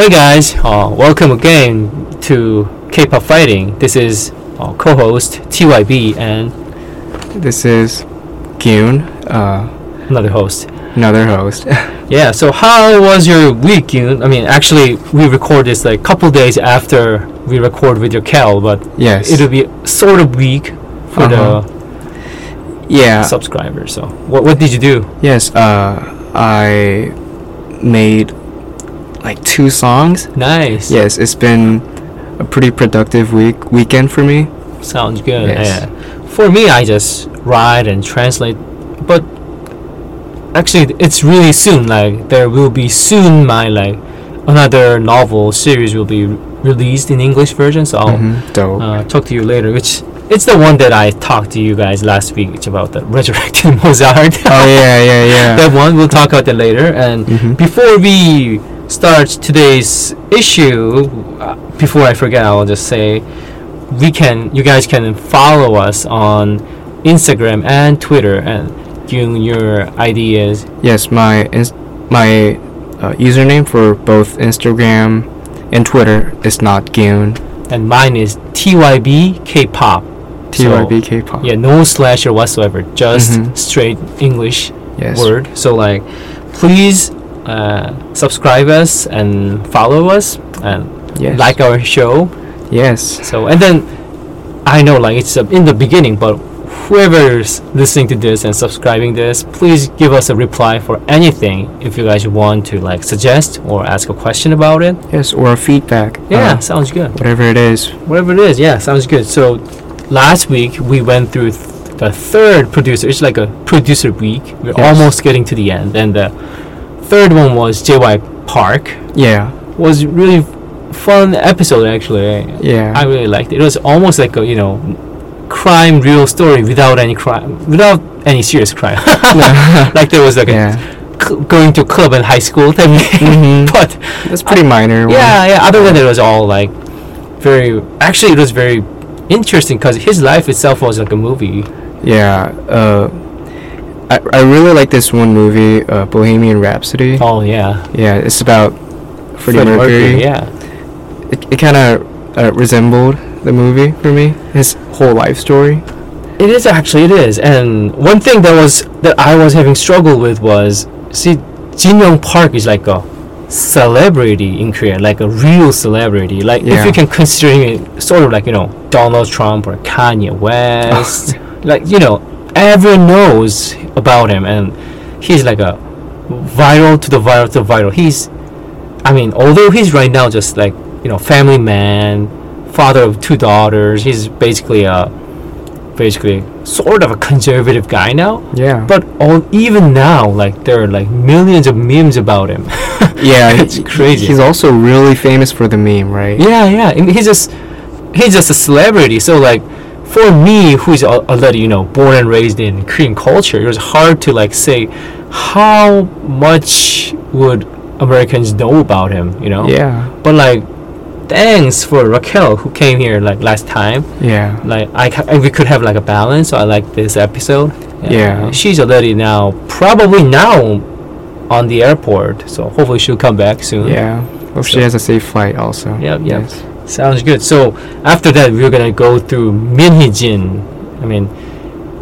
Hey guys, uh, welcome again to K-pop Fighting. This is uh, co-host TYB and This is Gyun, uh, another host. another host. Yeah. So how was your week? Yoon? I mean, actually, we record this like couple days after we record with Raquel, but yes. it'll be sort of week for Uh-huh. the yeah. subscribers. So what what did you do? yes. Uh, I made like two songs. Nice. Yes, it's been a pretty productive week weekend for me. Sounds good. Yes. Yeah. For me, I just write and translate, but actually, it's really soon. Like there will be soon my like another novel series will be released in English version. So I'll Mhm, Dope. uh, talk to you later. Which it's the one that I talked to you guys last week. It's about the resurrected Mozart. oh yeah, yeah, yeah. that one we'll talk about that later. And Mhm. before we start today's issue, uh, before I forget, I'll just say we can, you guys can follow us on Instagram and Twitter. And Jung, your ID is Yes, my ins- my uh, username for both Instagram and Twitter is not Gyun. and mine is TYB K-pop. TYB K-pop. Yeah, no slash or whatsoever, just Mhm. straight English Yes. word. So like, please uh, subscribe us and follow us and Yes. like our show. Yes. So and then I know like it's uh, in the beginning, but whoever's listening to this and subscribing this, please give us a reply for anything if you guys want to like suggest or ask a question about it. Yes. Or a feedback. Yeah, uh, sounds good. whatever it is. Whatever it is, yeah, sounds good. So last week we went through th- the third producer. It's like a producer week. We're Yes. almost getting to the end, and the third one was JY Park. Yeah. Was really fun episode actually. Yeah. I really liked it. It was almost like a you know crime real story without any crime, without any serious crime. like there was like yeah. a cl- going to club in high school type. Mhm. but That's pretty minor. yeah, yeah. Other than that, it was all like very. Actually, it was very interesting because his life itself was like a movie. Yeah. Uh, I I really like this one movie, uh, Bohemian Rhapsody. Oh yeah, Yeah, it's about Freddie, Freddie Mercury. Yeah, It, it kind of uh, resembled the movie for me. His whole life story. it is actually it is. And one thing that was that I was having struggle with was see, Jin Young Park is like a celebrity in Korea, like a real celebrity. Like if you can consider him sort of like you know Donald Trump or Kanye West, like you know everyone knows about him, and he's like a viral to the viral to the viral. He's, I mean, although he's right now just like you know family man, father of two daughters. He's basically a basically sort of a conservative guy now. Yeah. But all, even now, like there are like millions of memes about him. yeah, it's crazy. He's also really famous for the meme, right? Yeah, yeah. and he's just he's just a celebrity. So like for me, who's already you know born and raised in Korean culture, it was hard to like say how much would Americans know about him. You know. Yeah. But like, thanks for Raquel who came here like last time. Yeah. Like I, ca- we could have like a balance. So I like this episode. Yeah. She's already now probably now on the airport. So hopefully she'll come back soon. Yeah. Hope she has a safe flight also. Yep, yep. Yes. Sounds good. So after that, we're gonna go through Min Hee Jin. I mean,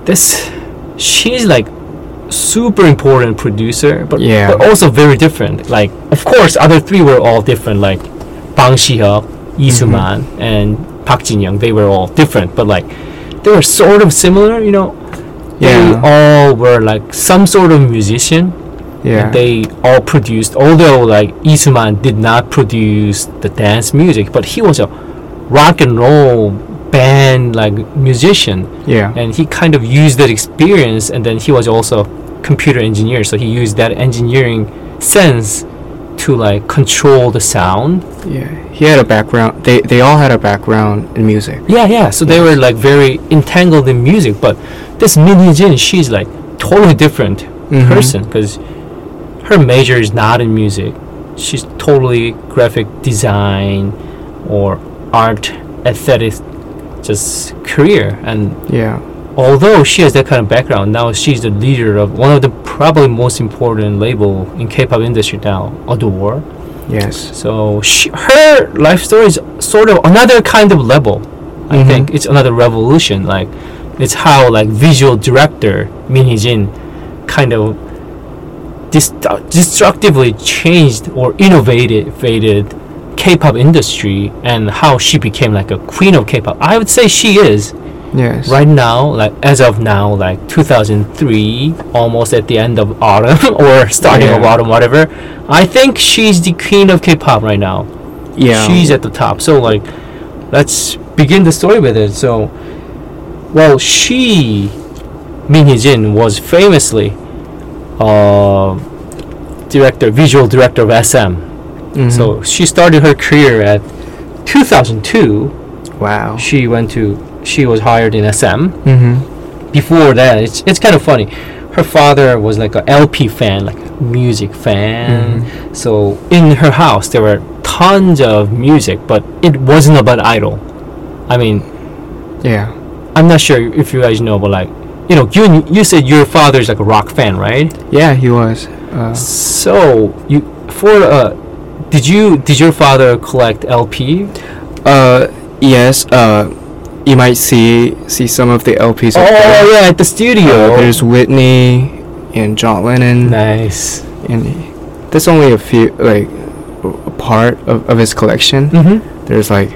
this she's like super important producer, but Yeah. but also very different. Like of course, other three were all different. Like Bang Shi-hyuk, Lee Soo-man, mm-hmm. and Park Jin-young. They were all different, but like they were sort of similar. You know, they Yeah. all were like some sort of musician Yeah. they all produced although like Lee Soo-man did not produce the dance music but he was a rock and roll band like musician yeah. and he kind of used that experience and then he was also computer engineer so he used that engineering sense to like control the sound yeah. He had a background. They they all had a background in music. yeah yeah so they were like very entangled in music but this Min Hee Jin she's like totally different Mhm. person because her major is not in music. She's totally graphic design or art aesthetic just career and Yeah. although she has that kind of background now she's the leader of one of the probably most important label in K-pop industry now Ador Yes. So she, her life story is sort of another kind of level. I Mhm. think it's another revolution. Like it's how like visual director Min Hee-jin kind of Uh, destructively changed or innovated K-pop industry and how she became like a queen of K-pop. I would say she is Yes. right now like as of now like 2003 almost at the end of autumn or starting of autumn whatever i think she's the queen of k-pop right now Yeah. she's at the top so like let's begin the story with it so well she min hee-jin was famously uh director visual director of sm Mhm. so she started her career at 2002 wow. she went to she was hired in SM. Mm-hmm. Before that, it's it's kind of funny. Her father was like a LP fan, like music fan. Mm-hmm. So in her house there were tons of music, but it wasn't about idol. I mean, Yeah. I'm not sure if you guys know, but like, you know, you you said your father's like a rock fan, right? Yeah, he was. Uh, So you for uh, did you did your father collect LP? uh, yes. Uh, you might see see some of the LPs. Oh yeah, at the studio. Uh, there's Whitney and John Lennon, nice. and there's only a few like a part of, of his collection. Mm-hmm. There's like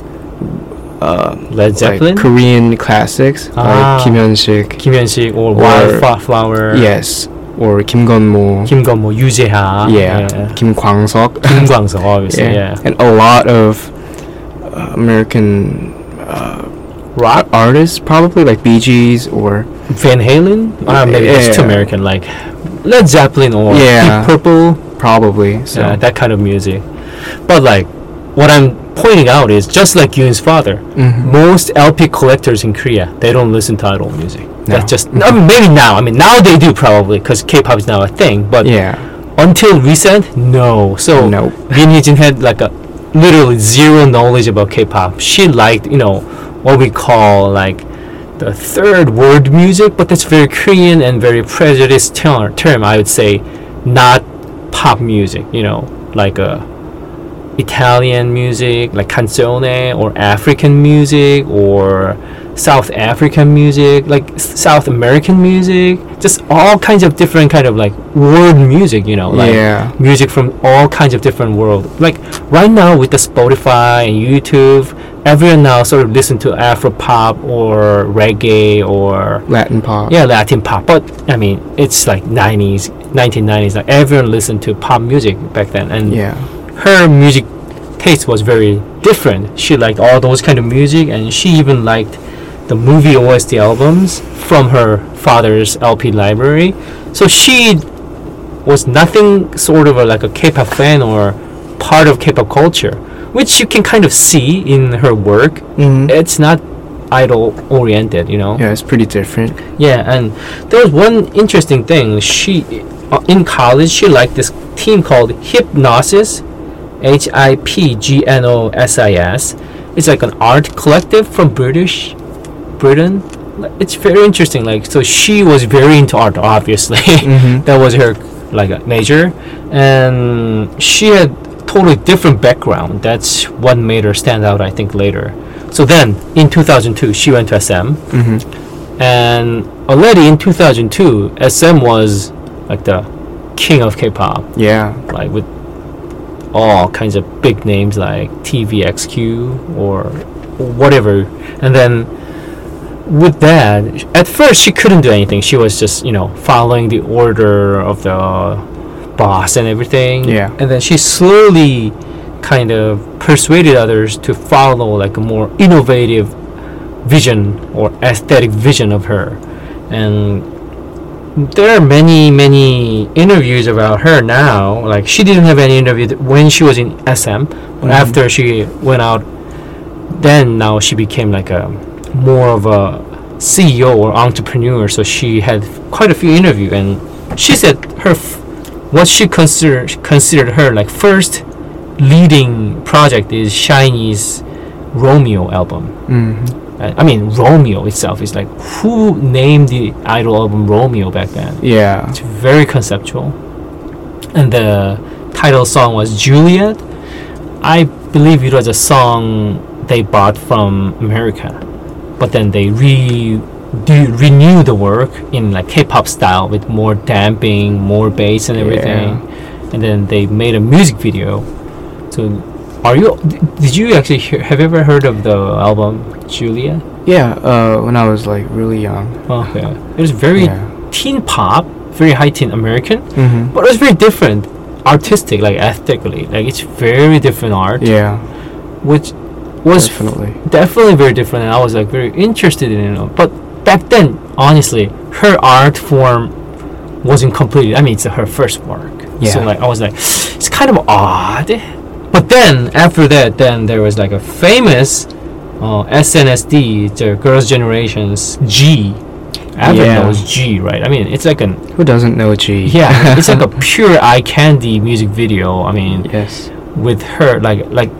uh, Led Zeppelin. like Korean classics Ah. like Kim Hyun-sik. Kim Hyun-sik or, Or- Wildflower. Yes, or Kim Gun-mo. Kim Gun-mo, Yu Jae-ha. yeah, Kim Kwang-seok. Kim Kwang-seok, obviously. Yeah. and a lot of uh, American uh, Rock. artists, probably like Bee Gees or Van Halen. Uh, maybe it's too Yeah. American, like Led Zeppelin or Yeah. Deep Purple. probably. So Yeah, that kind of music. But like, what I'm pointing out is just like Yoon's father, Mhm. most LP collectors in Korea they don't listen to idol music. That's No. just I mean, maybe now. I mean now they do probably because K-pop is now a thing. But yeah, until recent, no. So Nope. Min Hee-jin had like a literally zero knowledge about K-pop. She liked, you know, what we call like the third world music, but that's very Korean and very prejudiced term. Term I would say, not pop music. You know, like a Italian music, like canzone, or African music, or South African music, like South American music, just all kinds of different kind of like world music. You know, like yeah, music from all kinds of different world. Like right now with the Spotify and YouTube, everyone now sort of listen to Afro pop or reggae or Latin pop. yeah Latin pop. But I mean, it's like 90s, 1990s. Like everyone listened to pop music back then, and yeah, her music taste was very different. She liked all those kind of music, and she even liked the movie OST albums from her father's LP library. So she was nothing sort of a, like a K-pop fan or part of K-pop culture, which you can kind of see in her work. Mhm. It's not idol oriented, you know. yeah, it's pretty different. Yeah, and there was one interesting thing. She, uh, in college, she liked this team called Hipgnosis, H I P G N O S I S. It's like an art collective from British, Britain. It's very interesting. Like, so she was very into art, obviously. Mhm. that was her like a major, and she had totally different background. That's what made her stand out. I think later. So then, in 2002, she went to SM Mhm. and already in 2002 SM was like the king of K-pop Yeah, like with all kinds of big names like TVXQ or whatever. And then with that at first she couldn't do anything. She was just you know following the order of the boss and everything. Yeah. and then she slowly kind of persuaded others to follow like a more innovative vision or aesthetic vision of her. And there are many many interviews about her now like she didn't have any interview th- when she was in sm but Mhm. after she went out then now she became like a more of a ceo or entrepreneur so she had quite a few interviews and she said her f- what she considered considered her like first leading project is SHINee's romeo album Mhm. I I mean, Romeo itself is like who named the idol album Romeo back then? yeah, It's very conceptual. And the title song was Juliet. I believe it was a song they bought from America, but then they re do renew the work in like K-pop style with more damping, more bass and everything, and then they made a music video. So, are you? Did you actually hear, have you ever heard of the album Julia? Yeah, uh, when I was like really young. Okay, it was very Yeah. teen pop, very high teen American, Mm-hmm. but it was very different, artistic, like aesthetically, like it's very different art, Yeah, which was definitely. definitely very different and i was like very interested in it but back then honestly her art form wasn't completed i mean it's her first work yeah. so Yeah. like i was like it's kind of odd but then after that then there was like a famous uh, SNSD the girls generations Gee everyone Yeah. knows Gee right I mean it's like an Who doesn't know Gee? yeah it's like a pure eye candy music video I mean yes. with her like like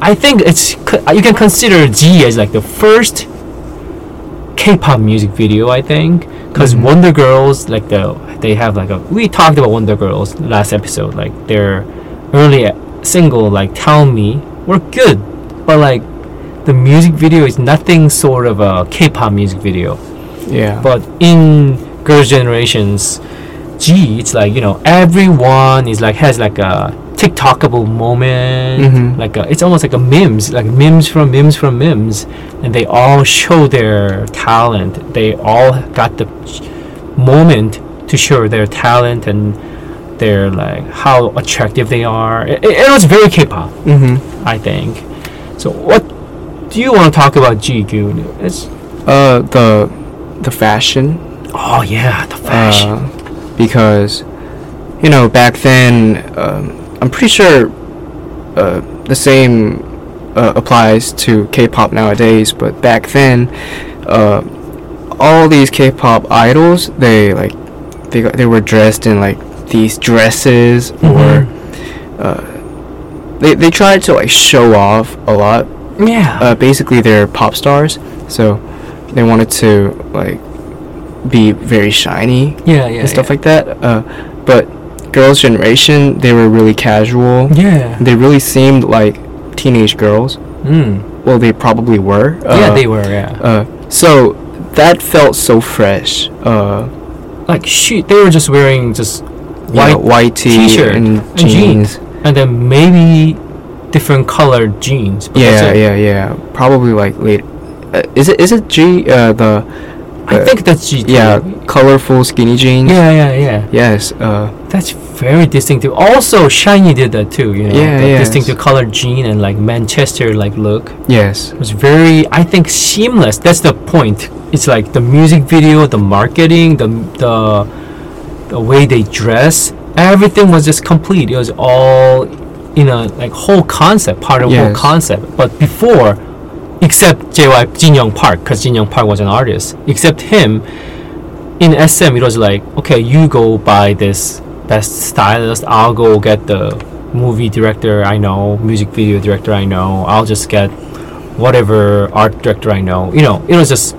I think it's you can consider Gee as like the first K-pop music video I think because Mhm. Wonder Girls like the they have like a we talked about Wonder Girls last episode like their early single like Tell Me were good but like the music video is nothing sort of a K-pop music video Yeah. but in girls' generations, Gee, it's like you know everyone is like has like a TikTokable moment, Mhm. like a, it's almost like a memes, like memes from memes from memes, and they all show their talent. They all got the moment to show their talent and their like how attractive they are. It, it, was very K-pop, mm-hmm. I think. So what do you want to talk about Gee, Goon? It's Uh, the the fashion. oh yeah, the fashion. Uh, because you know back then um, I'm pretty sure uh, the same uh, applies to K-pop nowadays. But back then, uh, all these K-pop idols they like they they were dressed in like these dresses or uh, they they tried to like show off a lot yeah. uh, basically they're pop stars, so they wanted to like be very shiny yeah, yeah, and stuff like that. Uh, but girls' generation, they were really casual. Yeah. They really seemed like teenage girls. Mm. Well, they probably were. yeah, Uh, they were. Yeah. Uh, so that felt so fresh. Uh, like she, they were just wearing just white know, white t-shirt and and jeans. and then maybe different colored jeans. Yeah, yeah, yeah. Probably like late. Uh, is it is it Gee? Uh, the I uh, think that's Gee. yeah, colorful skinny jeans. Yeah, yeah, yeah. Yes. Uh, That's very distinctive. Also, SHINee did that too. You know, Yeah, the yes. distinctive colored jean and like Manchester like look. yes. It was very, I think, seamless. That's the point. It's like the music video, the marketing, the the the way they dress. Everything was just complete. It was all in a like whole concept, part of whole concept. But before, except JY Jin Young Park, because Jin Young Park was an artist. Except him, in SM, it was like, okay, you go buy this best stylist. I'll go get the movie director I know, music video director I know. I'll just get whatever art director I know. You know, it was just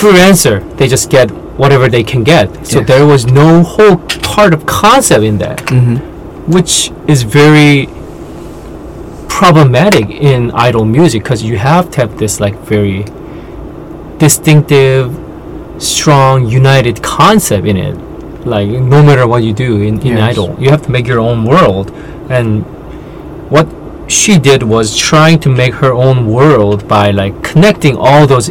freelancer. They just get whatever they can get. So there was no whole part of concept in that, Mm-hmm. which is very problematic in idol music because you have to have this like very distinctive, strong, united concept in it. Like no matter what you do in, in Yes. idol, you have to make your own world. And what she did was trying to make her own world by like connecting all those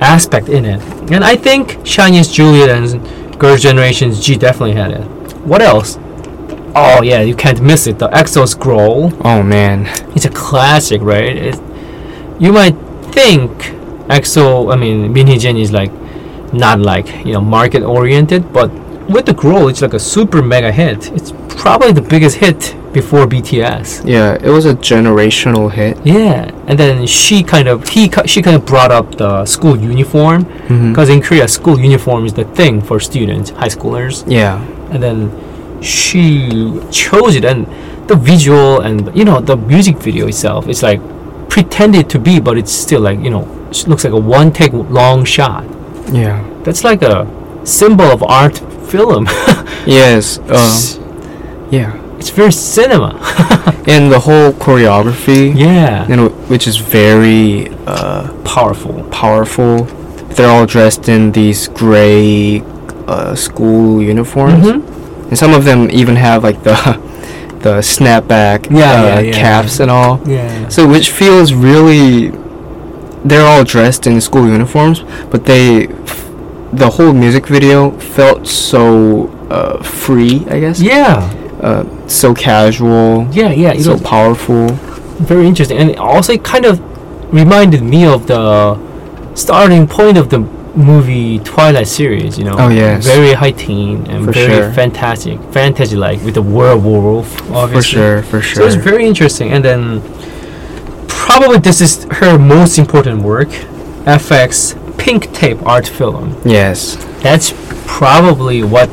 aspect in it. And I think SHINee's Juliet and Girls' Generations Gee definitely had it. What else? Oh yeah, you can't miss it. The EXO's Growl. Oh man. It's a classic, right? It, you might think EXO, I mean, Min Hee-jin is like not like you know market oriented, but with the Growl, it's like a super mega hit. It's probably the biggest hit before BTS. Yeah, it was a generational hit. Yeah, and then she kind of he she kind of brought up the school uniform because in Korea school uniform is the thing for students, high schoolers, Yeah. and then she chose it and the visual and you know the music video itself it's like pretended to be but it's still like you know looks like a one take long shot Yeah. that's like a symbol of art film Yes. Uh, yeah. It's very cinema. and the whole choreography, yeah, know, which is very uh, powerful. powerful. They're all dressed in these gray uh, school uniforms, Mhm. and some of them even have like the the snapback Yeah, uh, yeah, yeah. caps and all. Yeah. So which feels really they're all dressed in school uniforms, but they the whole music video felt so uh, free, I guess. yeah, Uh, so casual, yeah, yeah. It so was powerful. very interesting, and also it kind of reminded me of the starting point of the movie Twilight series. You know, Oh, yes. very high teen and For very sure. fantastic, fantasy like with the werewolf. Obviously. For sure, for sure. So it's very interesting, and then probably this is her most important work, f(x) Pink Tape art film. yes. That's probably what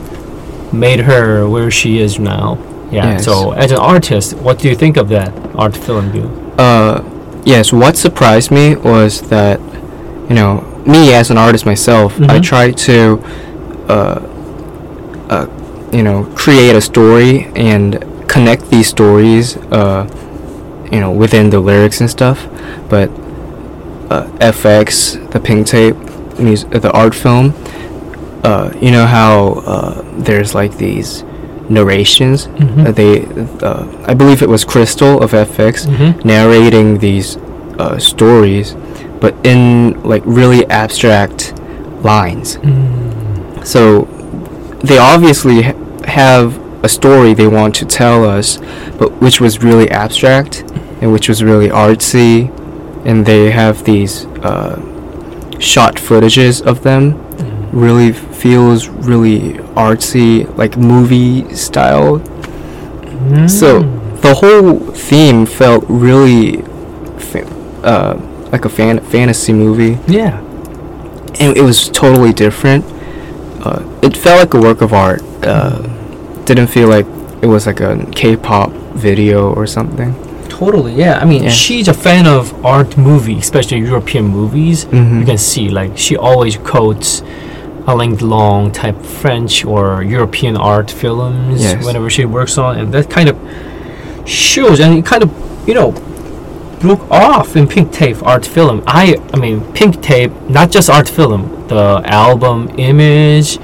made her where she is now. Yeah. Yes. So as an artist, what do you think of that art film? view? Uh, yes. What surprised me was that, you know, me as an artist myself, I Mhm. tried to, uh, uh, you know, create a story and connect these stories, uh, you know, within the lyrics and stuff. But uh, f(x), the pink tape, mus- uh, the art film, uh, you know how uh, there's like these narrations. Mhm. Uh, they, uh, I believe it was Crystal of f(x) Mhm. narrating these uh, stories, but in like really abstract lines. Mm. So they obviously ha- have a story they want to tell us, but which was really abstract and which was really artsy, and they have these uh, shot footages of them. Really feels really artsy, like movie style Mm. so the whole theme felt really fa- uh, like a fan- fantasy movie, yeah. and it was totally different. Uh, it felt like a work of art. Uh, didn't feel like it was like a K-pop video or something. Totally, yeah. I mean, Yeah. she's a fan of art movies, especially European movies. Mhm. You can see, like, she always quotes Alain long type French or European art films Yes. whenever she works on, and that kind of shows, and it kind of, you know, broke off in Pink Tape art film. I, I mean, Pink Tape, not just art film, the album image,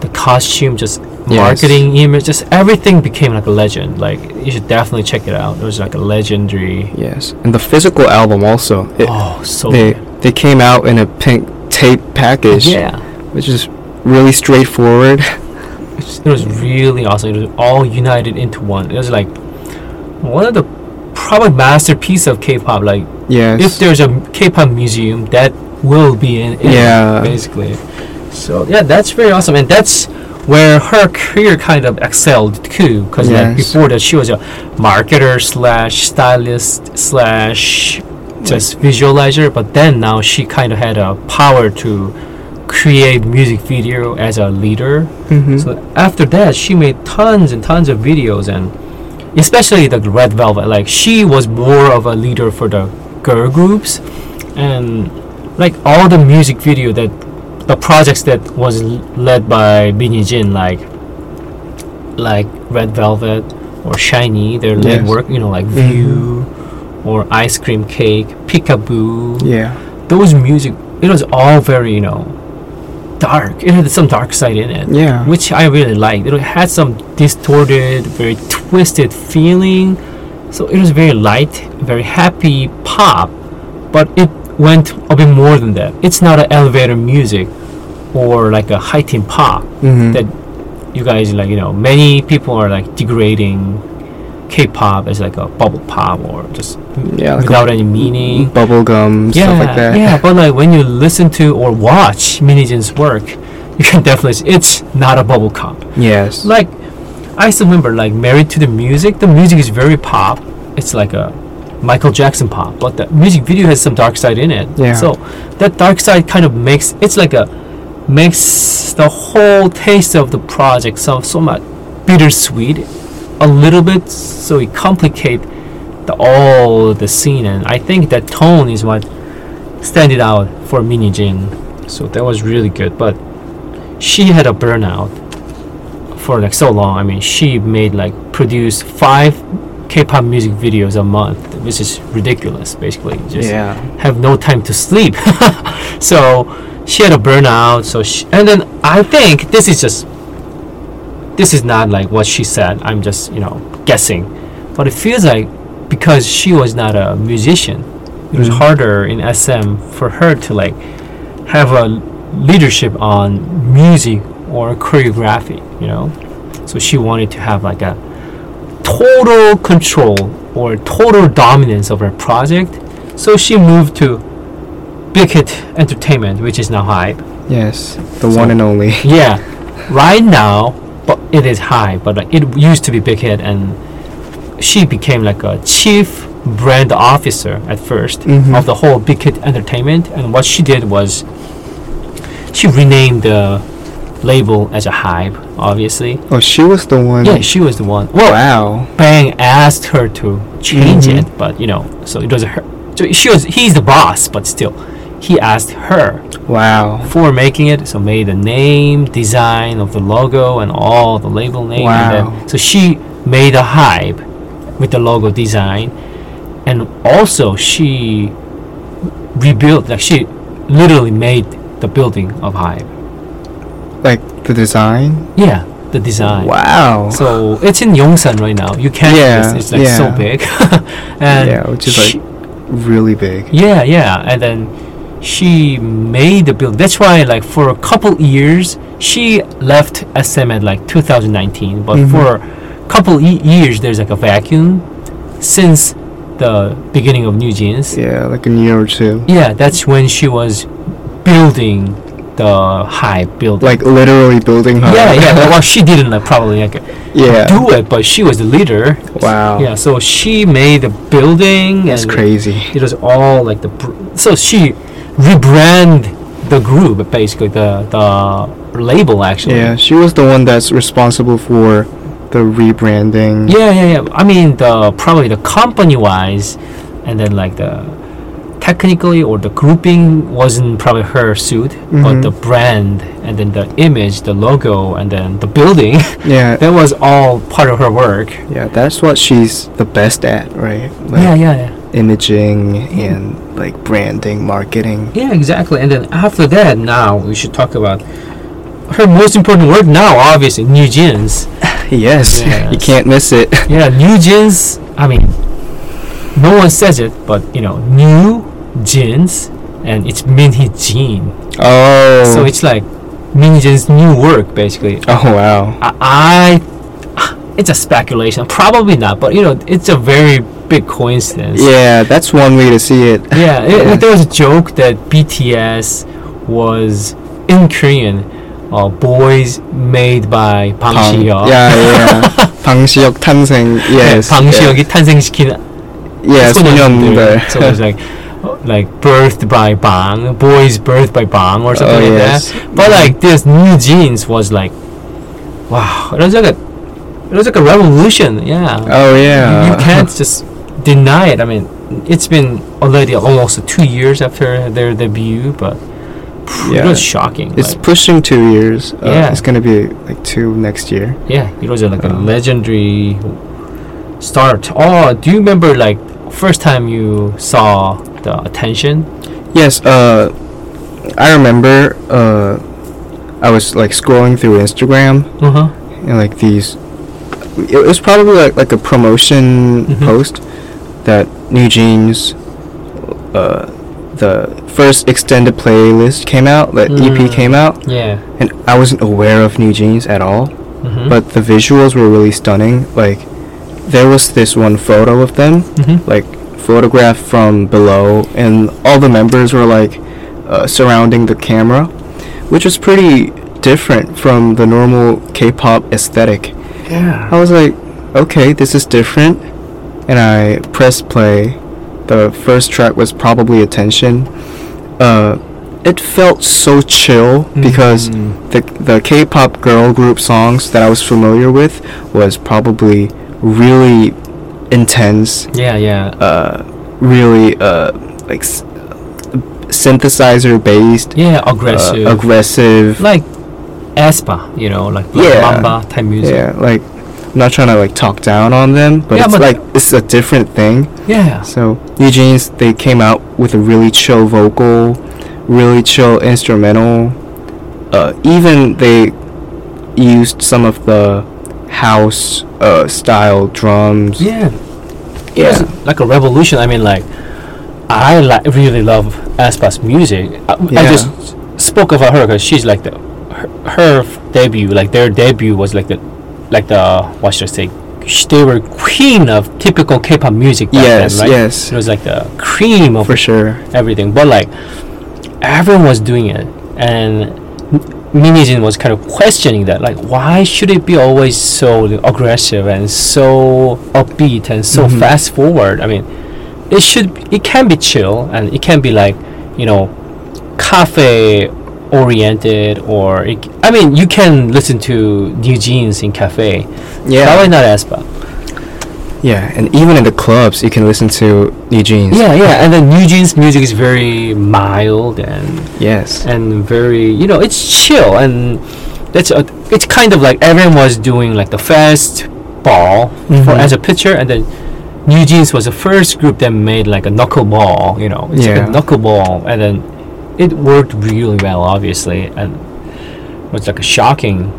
the costume, just Yes. marketing image, just everything became like a legend. Like, you should definitely check it out. It was like a legendary. Yes, and the physical album also. It, Oh, so they good. they came out in a pink tape package, Yeah. Which is really straightforward. It was really awesome. It was all united into one. It was like one of the probably masterpiece of K-pop. Like yes. if there's a K-pop museum, that will be in it. Yeah. Basically. So yeah, that's very awesome, and that's where her career kind of excelled too. Because like before that, she was a marketer slash stylist slash just visualizer. But then now she kind of had a power to create music video as a leader. Mhm. So after that, she made tons and tons of videos, and especially the Red Velvet. Like she was more of a leader for the girl groups, and like all the music video that the projects that was led by Min Hee-jin, like like Red Velvet or SHINee, their lead Yes. work. You know, like Mhm. View or Ice Cream Cake, Peekaboo yeah. those music it was all very you know dark it had some dark side in it Yeah. which i really liked it had some distorted very twisted feeling so it was very light very happy pop but it went a bit more than that it's not an elevator music or like a heightened pop Mhm. that you guys like you know many people are like degrading k-pop as like a bubble pop or just yeah, like without any meaning bubblegum yeah, stuff like that. Yeah, but like when you listen to or watch Min Hee-jin's work, you can definitely see it's not a bubble pop. Yes. Like I still remember like Married to the Music, the music is very pop. It's like a Michael Jackson pop, but the music video has some dark side in it. Yeah. So that dark side kind of makes it's like a makes the whole taste of the project so so much bittersweet a little bit so it complicate the all the scene and I think that tone is what standed out for Min Hee-jin. So that was really good. But she had a burnout for like so long. I mean, she made like produced five K-pop music videos a month, which is ridiculous. Basically, just yeah. have no time to sleep. so she had a burnout. So she, and then I think this is just this is not like what she said. I'm just you know guessing, but it feels like because she was not a musician, it was Mhm. harder in SM for her to like have a leadership on music or choreography. You know, so she wanted to have like a total control or total dominance of her project. So she moved to Big Hit Entertainment, which is now Hybe. Yes, the So- one and only. Yeah, right now, but it is high. But like, it used to be Big Hit, and she became like a chief brand officer at 1st Mhm. of the whole Big Hit Entertainment. And what she did was she renamed the label as a Hybe. Obviously, Oh, she was the one. yeah, she was the one. Well, wow. Bang asked her to change Mhm. it, but you know, so it was her. So she was he's the boss, but still, he asked her Wow. for making it. So made the name, design of the logo, and all the label name. And Wow. then, so she made a Hybe with the logo design, and also she rebuilt. Like she literally made the building of Hybe. Like the design. Yeah, the design. Wow. So it's in Yongsan right now. You can't. Yeah, it's, it's like so big, and Yeah, which is, like, really big. yeah, yeah, and then she made the build. That's why, like, for a couple years, she left SM at like 2019. But Mhm. for a couple e- years, there's like a vacuum since the beginning of New Jeans. Yeah, like a year or two. Yeah, that's when she was building the Hybe building. Like literally building her. yeah, yeah. well, she didn't like probably like yeah. do it, but she was the leader. Wow. Yeah, so she made the building. That's crazy. It was all like the. Br- so she rebrand the group basically the the label actually. Yeah, she was the one that's responsible for the rebranding. Yeah, yeah, yeah. I mean the probably the company wise, and then like the technically or the grouping wasn't probably her suit, but Mhm. the brand and then the image, the logo, and then the building Yeah. that was all part of her work. Yeah, that's what she's the best at, right? Like yeah, yeah, yeah. Imaging and like branding, marketing. Yeah, exactly. And then after that, now we should talk about her most important work now, obviously, New Jeans. Yes, you can't miss it. Yeah, New Jeans, I mean, no one says it, but, you know, New Jeans, and it's Minhee Jean. Oh. So it's like Minhee Jean's new work, basically. oh wow. I, I, it's a speculation, probably not, but, you know, it's a very big coincidence. Yeah, that's one way to see it. Yeah, it, Yeah. there was a joke that BTS was in Korean, uh, boys made by Bang 방- Si-hyuk. Yeah, yeah. 방시혁 탄생. Yes. 방 Si-hyuk이 탄생시킨 Yeah, 소년들. 소년들. So it was like, uh, like birthed by Bang, boys birthed by Bang, or something Oh, like yes. that. But like this New Jeans was like, wow, it was like a, it was like a revolution. Yeah. Oh yeah. you, you can't just deny it. I mean, it's been already almost two years after their debut, but it Yeah. was shocking. It's like, pushing two years. Uh, Yeah. It's gonna be like two next year. yeah, it was uh, like a Oh. legendary start. Oh, do you remember like first time you saw the attention? Yes. Uh, I remember. Uh, I was like scrolling through Instagram Uh huh. and like these. It was probably like like a promotion Mhm. post that New Jeans. Uh, the first extended playlist came out. That EP Mm. came out, Yeah. and I wasn't aware of New Jeans at all. Mm-hmm. But the visuals were really stunning. Like, there was this one photo of them, hmm like photographed from below, and all the members were like uh, surrounding the camera, which was pretty different from the normal K-pop aesthetic. Yeah. I was like, okay, this is different, and I pressed play. The first track was probably Attention. Uh, it felt so chill because Mhm. the the K-pop girl group songs that I was familiar with was probably really intense, Yeah, yeah. uh, really uh, like s- synthesizer based, Yeah, aggressive. uh, aggressive. like aespa, you know, like Black Yeah. Mamba type music. Yeah, like I'm not trying to like talk down on them, but Yeah, it's but- like it's a different thing. Yeah. So Jeans, they came out with a really chill vocal, really chill instrumental. Uh, even they used some of the house uh, style drums. Yeah. It Yeah. was like a revolution. I mean, like, I li- really love aespa's music. I, I just spoke about her because she's like the her, her debut, like their debut was like the like the what should I say? They were queen of typical K-pop music. Back Yes, then, right? yes. It was like the cream of For sure. everything. But like everyone was doing it, and Min Hee-jin was kind of questioning that. Like, why should it be always so aggressive and so upbeat and so Mhm. fast forward? I mean, it should. It can be chill and it can be like, you know, cafe oriented or it, I mean you can listen to New Jeans in cafe Yeah. probably not aespa Yeah, and even in the clubs, you can listen to New Jeans. yeah yeah and then New Jeans music is very mild and Yes. and very you know it's chill and that's a, it's kind of like everyone was doing like the fast ball for Mhm. as a pitcher and then New Jeans was the first group that made like a knuckleball you know it's Yeah. like a knuckleball and then it worked really well obviously and it was like a shocking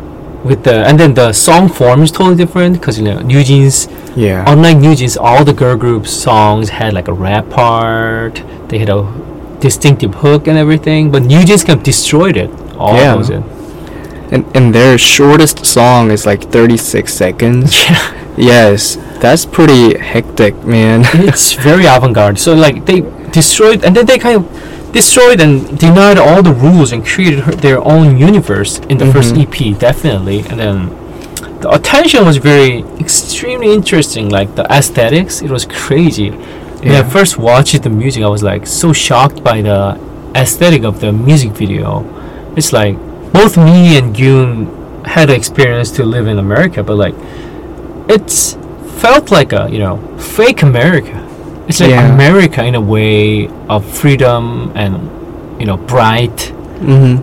with the and then the song form is totally different because you know New Jeans Yeah. unlike New Jeans, all the girl group songs had like a rap part. They had a distinctive hook and everything. But New Jeans kind of destroyed it. All Yeah. in. and and their shortest song is like 36 seconds. Yeah, Yes, that's pretty hectic, man. it's very avant-garde. So like they destroyed, and then they kind of destroyed and denied all the rules and created her, their own universe in the first Mhm. EP, definitely. And then the attention was very extremely interesting. Like the aesthetics, it was crazy. When I first watched the music, I was like so shocked by the aesthetic of the music video. It's like both me and Gyun had the experience to live in America, but like it's felt like a you know fake America. It's like Yeah. America in a way of freedom and you know bright hmm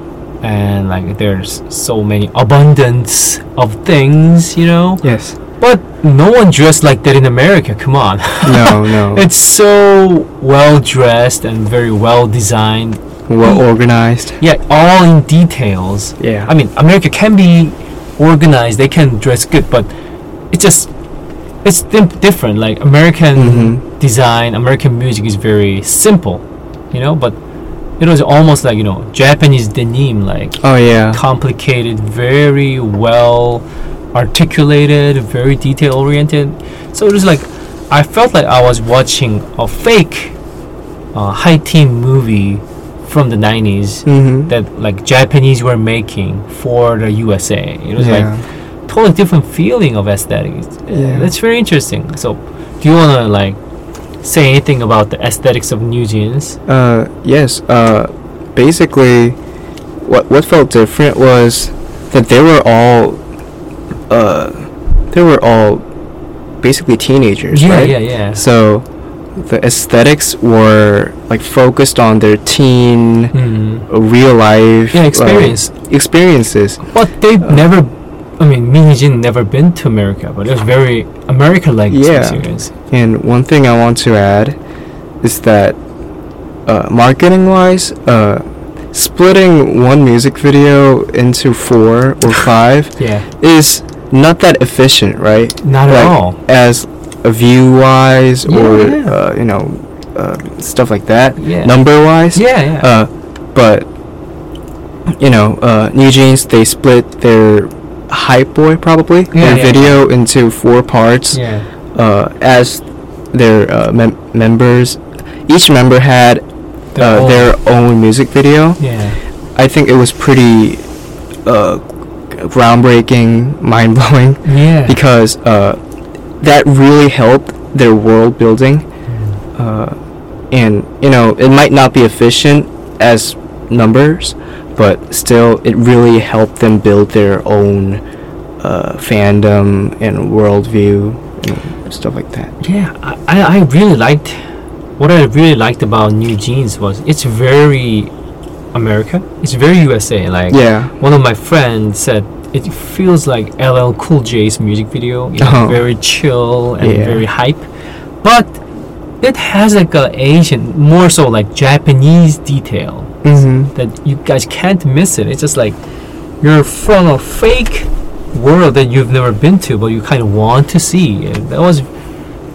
and like there's so many abundance of things, you know. Yes. But no one dressed like that in America. Come on. No, no. It's so well dressed and very well designed. well organized. Yeah, all in details. Yeah. I mean, America can be organized. They can dress good, but it's just it's different. Like American Mhm. design, American music is very simple, you know. But it was almost like you know Japanese denim, like Oh yeah. complicated, very well articulated, very detail oriented. So it was like I felt like I was watching a fake uh, high teen movie from the 90s Mm-hmm. that like Japanese were making for the USA. It was yeah. like totally different feeling of aesthetics. Yeah. That's very interesting. So do you want to like say anything about the aesthetics of New Jeans? Uh, yes. Uh, basically, what what felt different was that they were all, uh, they were all basically teenagers, yeah, right? yeah, yeah. So, the aesthetics were like focused on their teen, uh, real life, Yeah, like, experience. experiences. But they've Uh, never, I mean, Min Hee-jin never been to America, but it was very America-like Yeah. experience. And one thing I want to add is that uh, marketing wise, uh, splitting one music video into four or five Yeah, is not that efficient, right? not at all. As a view wise or, Yeah. uh, you know, uh, stuff like that, Yeah. number wise. Yeah, yeah. Uh, but, you know, uh, New Jeans, they split their Hype Boy probably, Yeah, their yeah. video into four parts yeah, uh, as their uh, mem- members. Each member had Their uh, own- their own music video. yeah, I think it was pretty uh, groundbreaking, mind blowing, yeah. because uh, that really helped their world building. Mm. Uh, and you know, it might not be efficient as numbers, but still, it really helped them build their own uh, fandom and worldview and stuff like that. Yeah, I, I really liked what I really liked about New Jeans was it's very America. It's very USA. Like Yeah. one of my friends said it feels like LL Cool J's music video. You know, Oh. Very chill and Yeah. very hype, but it has like a Asian, more so like Japanese detail Mm-hmm. that you guys can't miss it. It's just like you're from a fake world that you've never been to, but you kind of want to see. And that was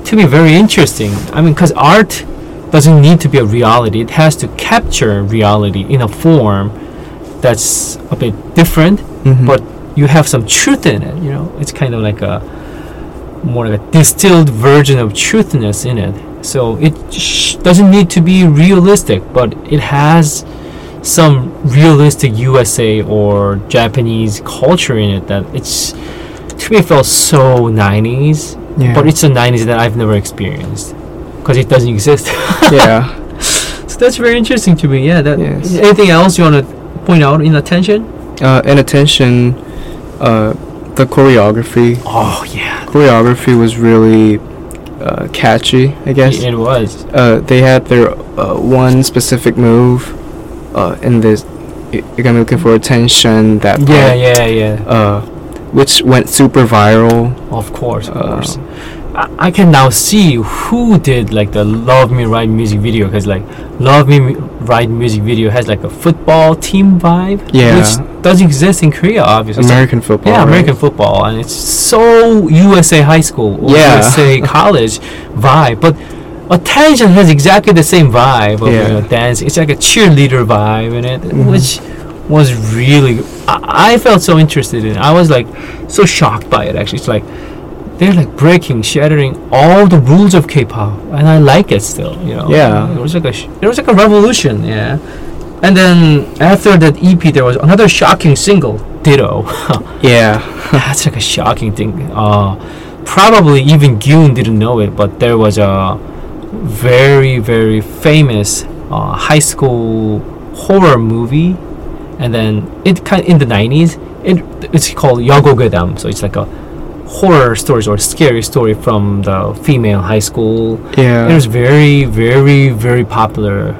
to me very interesting. I mean, because art doesn't need to be a reality; it has to capture reality in a form that's a bit different, Mhm. but you have some truth in it. You know, it's kind of like a more like a distilled version of truthness in it. So it sh- doesn't need to be realistic, but it has some realistic USA or Japanese culture in it that it's to me it felt so 90s, Yeah. but it's a 90s that I've never experienced because it doesn't exist. yeah. so that's very interesting to me. Yeah. That. Yes. Anything else you want to point out in attention? Uh, in attention, uh, the choreography. Oh yeah, Choreography was really uh, catchy, I guess. it was. Uh, they had their uh, one specific move uh, in this. You're gonna be looking for attention. That Yeah, part, yeah, yeah. Uh, which went super viral. Of course, of Uh, course. I, I can now see who did like the "Love Me right music video because like "Love Me right music video has like a football team vibe, Yeah. which doesn't exist in Korea, obviously. American football. yeah, right? American football, and it's so USA high school or Yeah. USA college vibe, but. Attention has exactly the same vibe of Yeah. you know, dance. It's like a cheerleader vibe in it, Mhm. which was really. I, I felt so interested in. it. I was like so shocked by it. Actually, it's like they're like breaking, shattering all the rules of K-pop, and I like it still. You know. Yeah. It was like a. sh- It was like a revolution. Yeah. And then after that EP, there was another shocking single, Ditto. Yeah. That's like a shocking thing. Uh, probably even Gyun didn't know it, but there was a very very famous uh, high school horror movie, and then it kind of, in the nineties. It it's called Yagogedam, so it's like a horror stories or scary story from the female high school. Yeah. It was very very very popular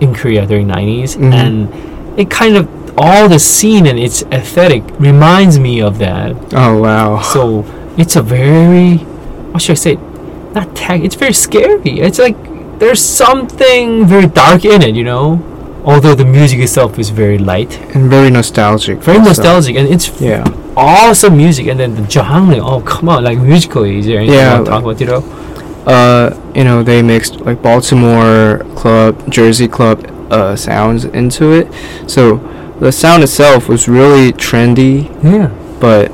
in Korea during 90s, Mhm. and it kind of all the scene and its aesthetic reminds me of that. oh wow. So it's a very, what should I say? Not tag. It's very scary. It's like there's something very dark in it, you know. Although the music itself is very light, and very nostalgic. very also. nostalgic, and it's Yeah. awesome music. And then the genre, oh come on, like musically, is there anything Yeah, you to talk about, you know? uh, you know, they mixed like Baltimore club, Jersey club uh, sounds into it. So the sound itself was really trendy, Yeah. but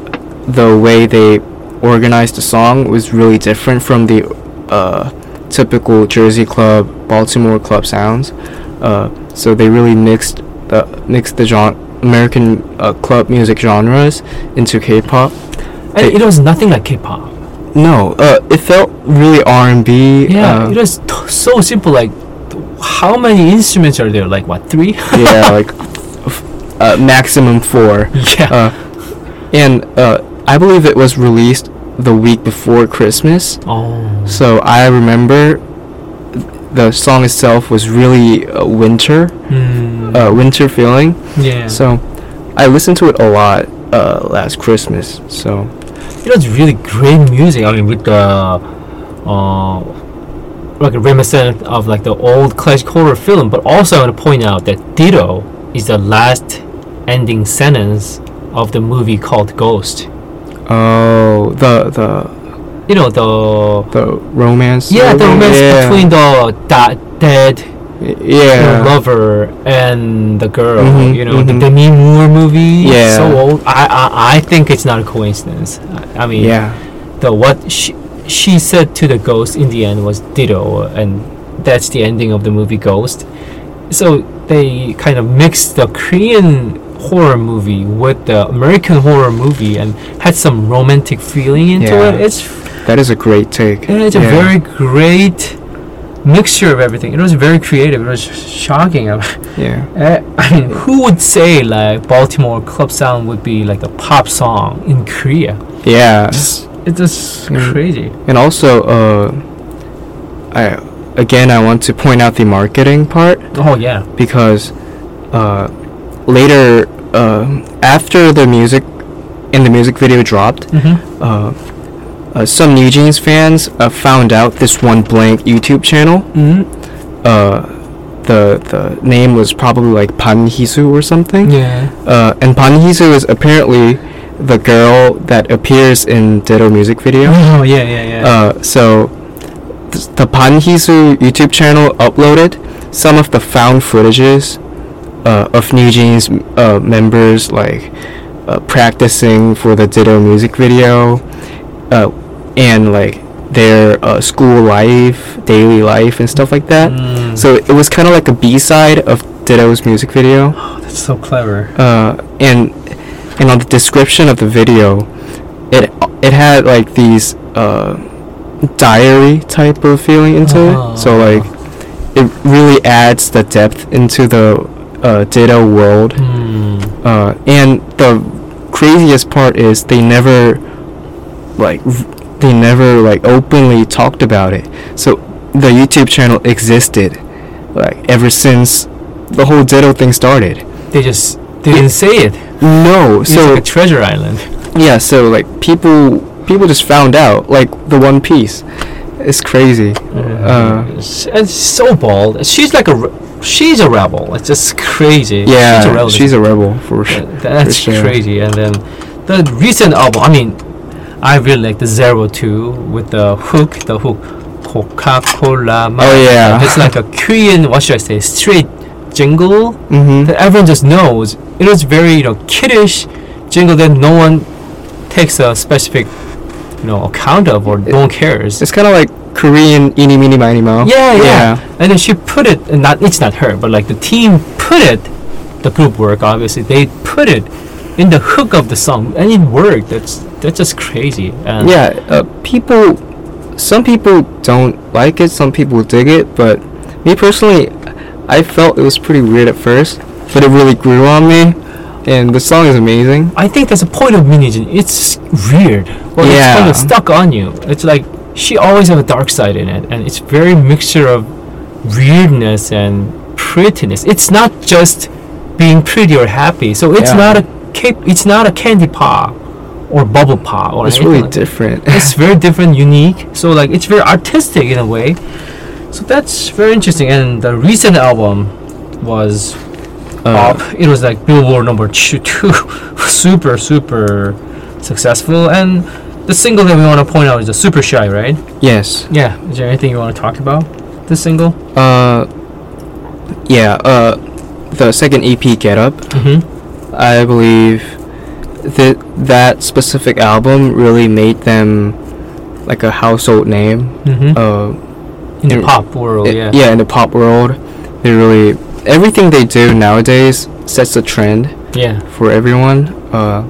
the way they organized the song was really different from the uh, typical Jersey club, Baltimore club sounds. Uh, so they really mixed the mixed the genre, American uh, club music genres into K-pop. And They- it was nothing like K-pop. No, uh, it felt really R&B. Yeah, uh, it was t- so simple. Like, how many instruments are there? Like what, three? yeah, like f- uh, maximum four. yeah. Uh, and uh, I believe it was released the week before Christmas. oh. So I remember the song itself was really uh, winter, Hmm. uh, winter feeling. yeah. So I listened to it a lot uh, last Christmas. So it was really great music. I mean, with the uh, like reminiscent of like the old classic horror film. But also, I want to point out that Ditto is the last ending sentence of the movie called Ghost. Oh, the the You know the the romance. yeah the romance yeah. between the da- dead yeah. lover and the girl. Mhm, you know mhm. the Demi Moore movie. Yeah. so old. I I, I think it's not a coincidence. I, I mean, Yeah. the what she she said to the ghost in the end was ditto, and that's the ending of the movie Ghost. So they kind of mixed the Korean horror movie with the American horror movie and had some romantic feeling into Yeah. it. It's That is a great take. it's a very great mixture of everything. It was very creative. It was shocking. yeah. Uh, I mean, who would say like Baltimore club sound would be like a pop song in Korea? Yeah. Just, it's just Mm. crazy. And also, uh, I again I want to point out the marketing part Oh yeah. because uh, later uh, after the music and the music video dropped, Mm-hmm. uh, uh, some New Jeans fans uh, found out this one blank YouTube channel. Mm-hmm. Uh, the the name was probably like Ban Hee-soo or something. Yeah. Uh, and Ban Hee-soo is apparently the girl that appears in Ditto music video. Oh yeah, yeah, yeah. Uh, so th- the Ban Hee-soo YouTube channel uploaded some of the found footages uh, of New Jeans uh, members like uh, practicing for the Ditto music video uh, and like their uh, school life, daily life, and stuff like that. Mm. So it was kind of like a B-side of Ditto's music video. oh, that's so clever. Uh, and and on the description of the video, it it had like these uh, diary type of feeling into it. So Ah. like it really adds the depth into the uh, Ditto world. Hmm. Uh, and the craziest part is they never like they never like openly talked about it. So the YouTube channel existed like ever since the whole Ditto thing started. They just they didn't say it. No, It's so like a treasure island. yeah, so like people people just found out like the One Piece. It's crazy. Uh, It's- it's so bald. She's like a she's a rebel. It's just crazy. she's a yeah, rebel. she's a rebel for sure. That's for sure. crazy. And then the recent album. I mean, I really like the Zero Two with the hook. The hook, Coca Cola. Oh, yeah. It's like a Korean. What should I say? Street jingle Mm-hmm. that everyone just knows. It was very you know kiddish jingle that no one takes a specific you know account of or no one cares. It's kind of like Korean Eeny Meeny Miny Mo. Yeah, yeah, And then she put it, and not it's not her, but like the team put it, the group work obviously they put it in the hook of the song, and it worked. That's that's just crazy. And Yeah, uh, people. Some people don't like it. Some people dig it. But me personally, I felt it was pretty weird at first, but it really grew on me, and the song is amazing. I think that's a point of Min Hee-jin. It's weird, but it's kind Yeah. of stuck on you. It's like she always have a dark side in it, and it's very mixture of weirdness and prettiness. It's not just being pretty or happy. So it's Yeah. not a cape. It's not a candy pop or bubble pop or It's really like different. it's very different, unique. So like it's very artistic in a way. So that's very interesting. And the recent album was Uh. It was like Billboard number two, two super super successful. And the single that we want to point out is the Super Shy, right? yes. Yeah. Is there anything you want to talk about? This single? Uh, yeah. Uh, the second EP, Get Up. Mm-hmm. I believe that that specific album really made them like a household name. Mm-hmm. Uh, in the pop world, i- yeah. yeah, in the pop world, they really everything they do nowadays sets a trend Yeah. for everyone. Uh,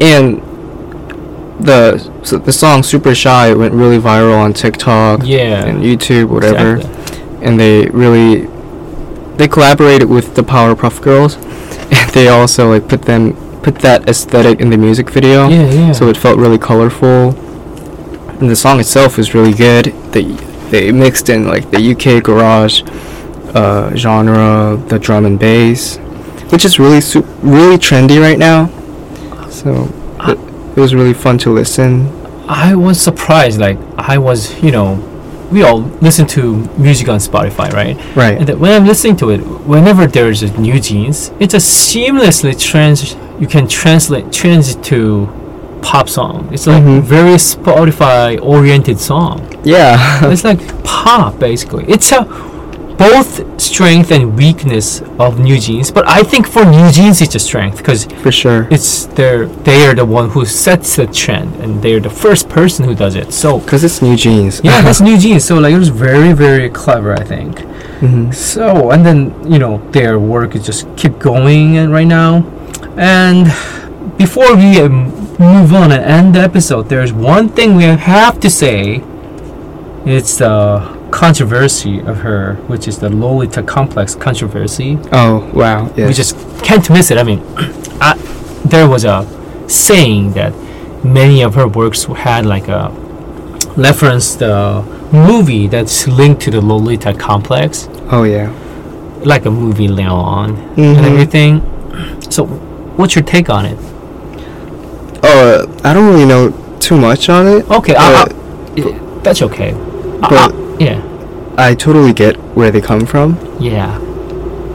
and the so the song "Super Shy" went really viral on TikTok Yeah. and YouTube, whatever. Exactly. And they really they collaborated with the Powerpuff Girls, and they also like put them put that aesthetic in the music video. Yeah, yeah. So it felt really colorful. And the song itself is really good. They they mixed in like the UK garage uh, genre, the drum and bass, which is really su- really trendy right now. So it, it was really fun to listen. I was surprised. Like I was, you know, we all listen to music on Spotify, right? And Right. then when I'm listening to it, whenever there's a new jeans, it's a seamlessly trans. You can translate transit to pop song. It's like Mhm. very Spotify oriented song. Yeah. it's like pop basically. It's a both strength and weakness of new jeans. But I think for new jeans, it's a strength because For sure. it's they're they are the one who sets the trend and they're the first person who does it. So Because it's new jeans. yeah, that's new jeans. So like it was very very clever, I think. hmm So and then you know their work is just keep going and right now, and before we um, move on and end the episode, there's one thing we have to say. It's the controversy of her, which is the Lolita complex controversy. Oh wow. Yes. We just can't miss it. I mean, I, there was a saying that many of her works had like a reference the movie that's linked to the Lolita complex. Oh yeah. like a movie later on Mhm. and everything. So, what's your take on it? Uh, I don't really know too much on it. Okay, I, I, that's okay. But- yeah, I totally get where they come from, yeah,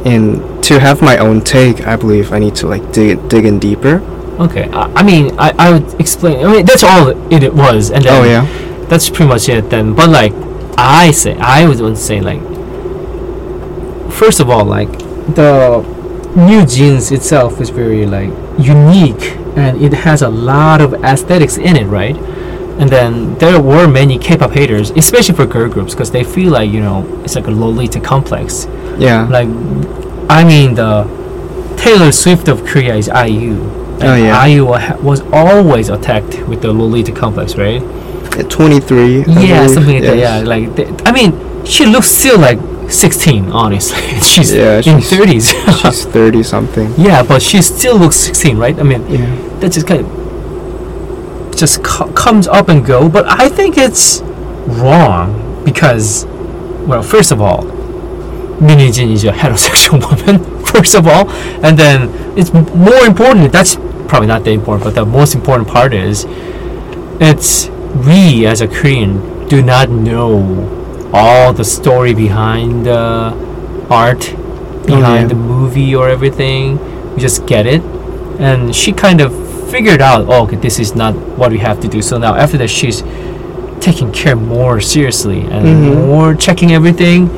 and to have my own take, I believe I need to like dig dig in deeper. okay. I, I mean, I, I would explain. I mean, that's all it, it was, and then Oh yeah. that's pretty much it then but like i say i would want to say like first of all like the new jeans itself is very like unique and it has a lot of aesthetics in it right and then there were many k-pop haters especially for girl groups because they feel like you know it's like a lolita complex Yeah. like i mean the taylor swift of korea is iu and Oh, yeah. iu was always attacked with the lolita complex right At 23. I yeah, believe, something like that. Yeah, like th- I mean, she looks still like 16. Honestly, she's Yeah, in she's- 30s. She's 30 something. yeah, but she still looks 16, right? I mean, Yeah. that just kind of just co- comes up and go. But I think it's wrong because, well, first of all, Min Hee-jin is a heterosexual woman. First of all, and then it's more important. That's probably not that important, but the most important part is it's we as a Korean do not know all the story behind the art, oh, behind yeah. the movie or everything. We just get it, and she kind of figured out, oh, okay, this is not what we have to do. So now after that, she's taking care more seriously and Mhm. more checking everything,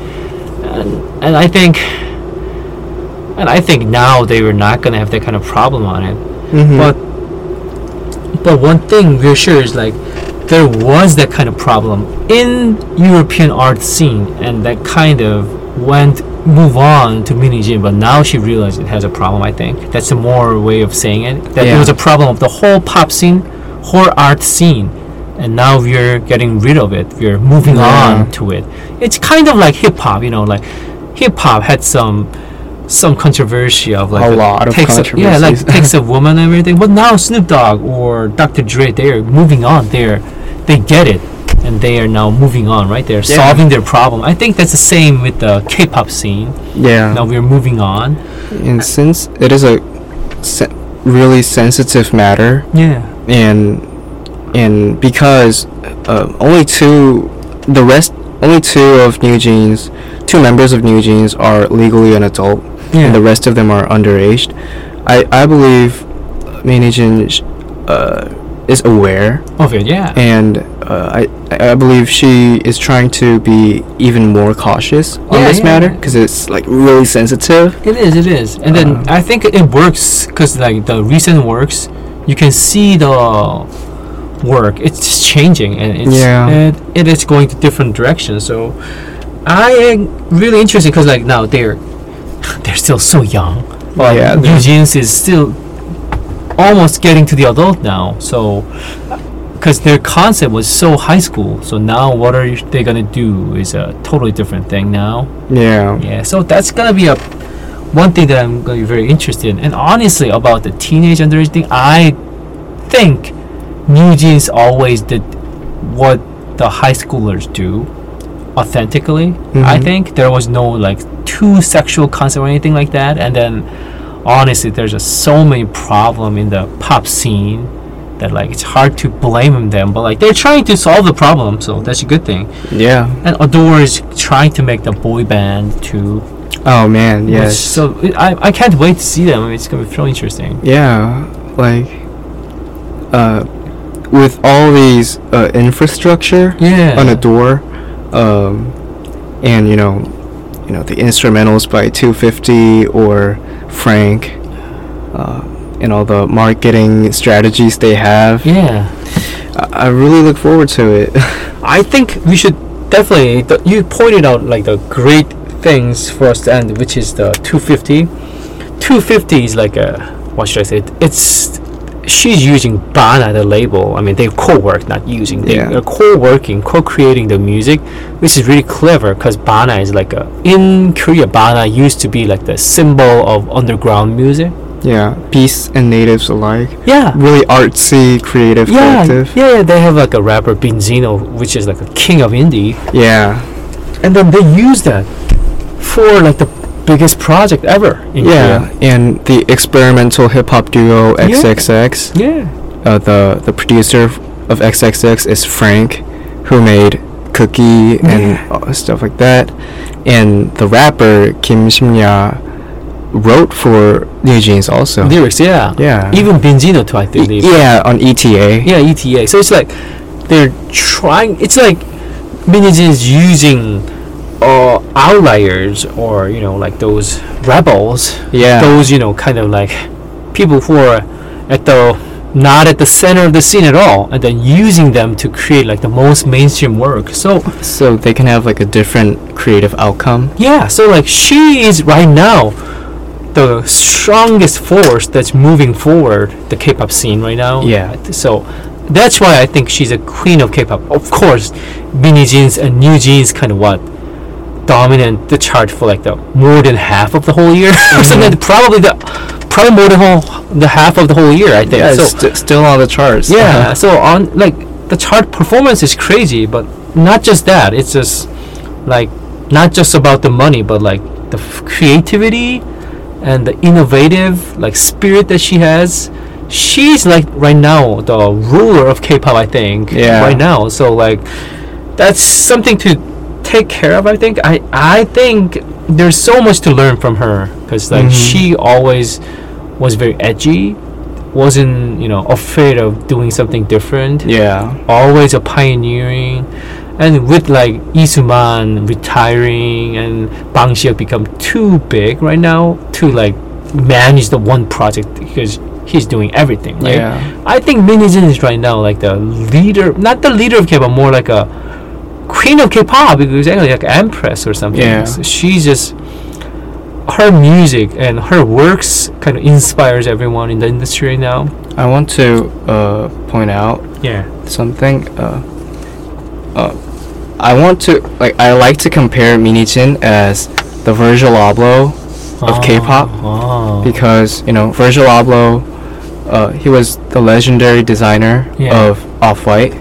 and and I think. And I think now they were not gonna have that kind of problem on it. Mhm. But but one thing we're sure is like there was that kind of problem in European art scene, and that kind of went move on to Min Hee-jin. But now she realized it has a problem. I think that's a more way of saying it. That Yeah. it was a problem of the whole pop scene, whole art scene, and now we're getting rid of it. We're moving Yeah. on to it. It's kind of like hip hop, you know, like hip hop had some some controversy of like A lot of takes a, yeah, like takes a woman and everything. But now Snoop Dogg or Dr. Dre, they're moving on. They're they get it, and they are now moving on. Right? They're Yeah. solving their problem. I think that's the same with the K-pop scene. yeah. Now we're moving on. And since it is a se- really sensitive matter, Yeah. and and because uh, only two, the rest, only two of New Jeans, two members of New Jeans are legally an adult, Yeah. and the rest of them are underaged. I I believe Jin uh, is aware, of it. Yeah. and uh, I I believe she is trying to be even more cautious on Yeah, this yeah, matter because it's like really sensitive. It is, it is. And then Um, I think it works because like the recent works, you can see the work. It's changing and it's Yeah. it, it is going to different directions. So I am really interested because like now they're they're still so young. But Yeah, Eugene's is still almost getting to the adult now. So because their concept was so high school, so now what are they gonna do is a totally different thing now. Yeah. Yeah, so that's gonna be a one thing that I'm gonna be very interested in. And honestly, about the teenage underage thing, I think New Jeans always did what the high schoolers do authentically. I Mhm. think there was no like too sexual concept or anything like that. And then honestly, there's just so many problem in the pop scene that like it's hard to blame them. But like they're trying to solve the problem, so that's a good thing. Yeah. And Ador is trying to make the boy band too. Oh man. Yes. So I, I can't wait to see them. It's gonna be so interesting. Yeah, like uh, with all these uh, infrastructure Yeah. on Ador, um, and you know, you know the instrumentals by 250 or FRNK, uh, and all the marketing strategies they have. Yeah. I, I really look forward to it. I think we should definitely. The, you pointed out like the great things for us to end, which is the 250. 250 is like a what should I say? It's she's using Bana the label. I mean, they co-work, not using. They Yeah. are co-working, co-creating the music, which is really clever because Bana is like a in Korea. Bana used to be like the symbol of underground music. yeah, beasts and natives alike. Yeah. Really artsy, creative Yeah, collective. yeah, yeah, they have like a rapper Beenzino, which is like a king of indie, Yeah. and then they use that for like the biggest project ever in Yeah, and the experimental hip hop duo XXX. Korea. Yeah. Uh, the the producer of XXX is FRNK, who made Cookie and uh, stuff like that. And the rapper Kim Ximya wrote for New Jeans also. Lyrics, yeah. Yeah. Even Beenzino too, I Y- believe. yeah, on E ETA. Yeah, ETA. So it's like they're trying. It's like Min Hee-jin is using uh, outliers or you know like those rebels. Yeah. Those you know kind of like people who are at the not at the center of the scene at all, and then using them to create like the most mainstream work. So So they can have like a different creative outcome. yeah, so like she is right now the strongest force that's moving forward the K-pop scene right now. Yeah. So that's why I think she's a queen of K-pop. Of course, mini jeans and new jeans kind of what dominant the chart for like the more than half of the whole year. or something. Mm-hmm. Probably the probably more than whole the half of the whole year. I think. Yeah, so st- still on the charts. yeah. Uh-huh. So on like the chart performance is crazy, but not just that. It's just like not just about the money, but like the f- creativity and the innovative like spirit that she has. She's like right now the ruler of K-pop, I think. Yeah. Right now, so like that's something to take care of. I think. I I think there's so much to learn from her because like Mhm. she always was very edgy, wasn't you know afraid of doing something different. Yeah. Always a pioneering, and with like Lee Soo-man retiring and Bang Si-hyuk become too big right now to like manage the one project because he's doing everything. Right? Yeah. I think Min Hee-jin is right now like the leader, not the leader of K-pop, more like a queen of K-pop because actually like empress or something. Yeah. So she's just her music and her works kind of inspires everyone in the industry right now. I want to uh, point out Yeah. something. Uh, uh, I want to like I like to compare Min Hee-jin as the Virgil Abloh of K-pop Oh. because you know Virgil Abloh, uh, he was the legendary designer Yeah. of Off White,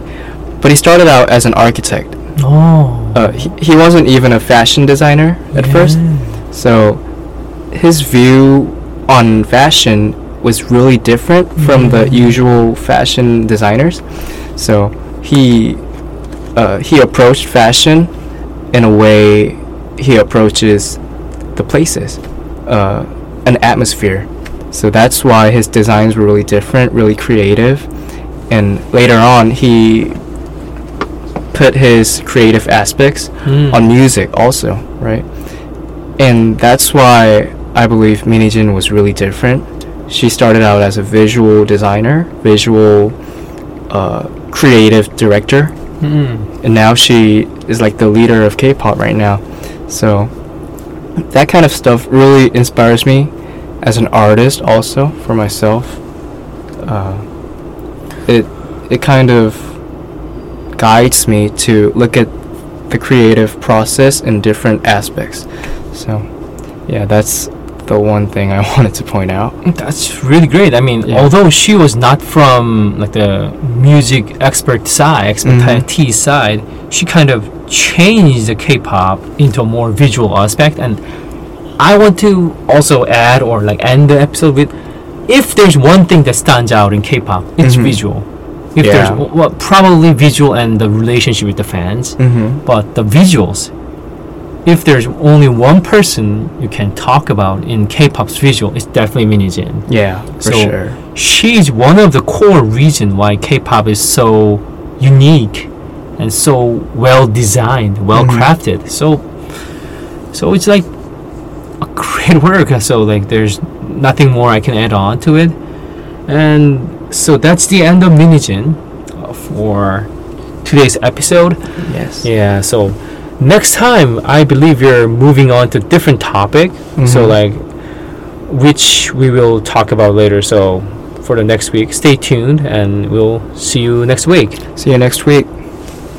but he started out as an architect. Oh. Uh, he, he wasn't even a fashion designer at first, so his view on fashion was really different from the Mhm. usual fashion designers. So he uh, he approached fashion in a way he approaches the places, uh, an atmosphere. So that's why his designs were really different, really creative. And later on, he put his creative aspects Mm. on music also, right? And that's why I believe Min Hee-jin was really different. She started out as a visual designer, visual uh, creative director, Mm. and now she is like the leader of K-pop right now. So that kind of stuff really inspires me as an artist, also for myself. Uh, it it kind of guides me to look at the creative process in different aspects. So yeah, that's the one thing I wanted to point out. That's really great. I mean, Yeah. although she was not from like the music expert side, expertise side, she kind of changed the K-pop into a more visual aspect. And I want to also add or like end the episode with, if there's one thing that stands out in K-pop, it's Mhm. visual. If Yeah. there's well, probably visual and the relationship with the fans, Mm-hmm. but the visuals if there's only one person you can talk about in K-pop's visual, it's definitely Min Hee-jin. Yeah, for So- sure. She's one of the core reason why K-pop is so unique and so well designed, well crafted. So, so it's like a great work. So like, there's nothing more I can add on to it. And so that's the end of Min Hee-jin uh, for today's episode. Yes. Yeah, so next time I believe you're moving on to different topic. So Mhm. like which we will talk about later. So for the next week, stay tuned and we'll see you next week. See you next week.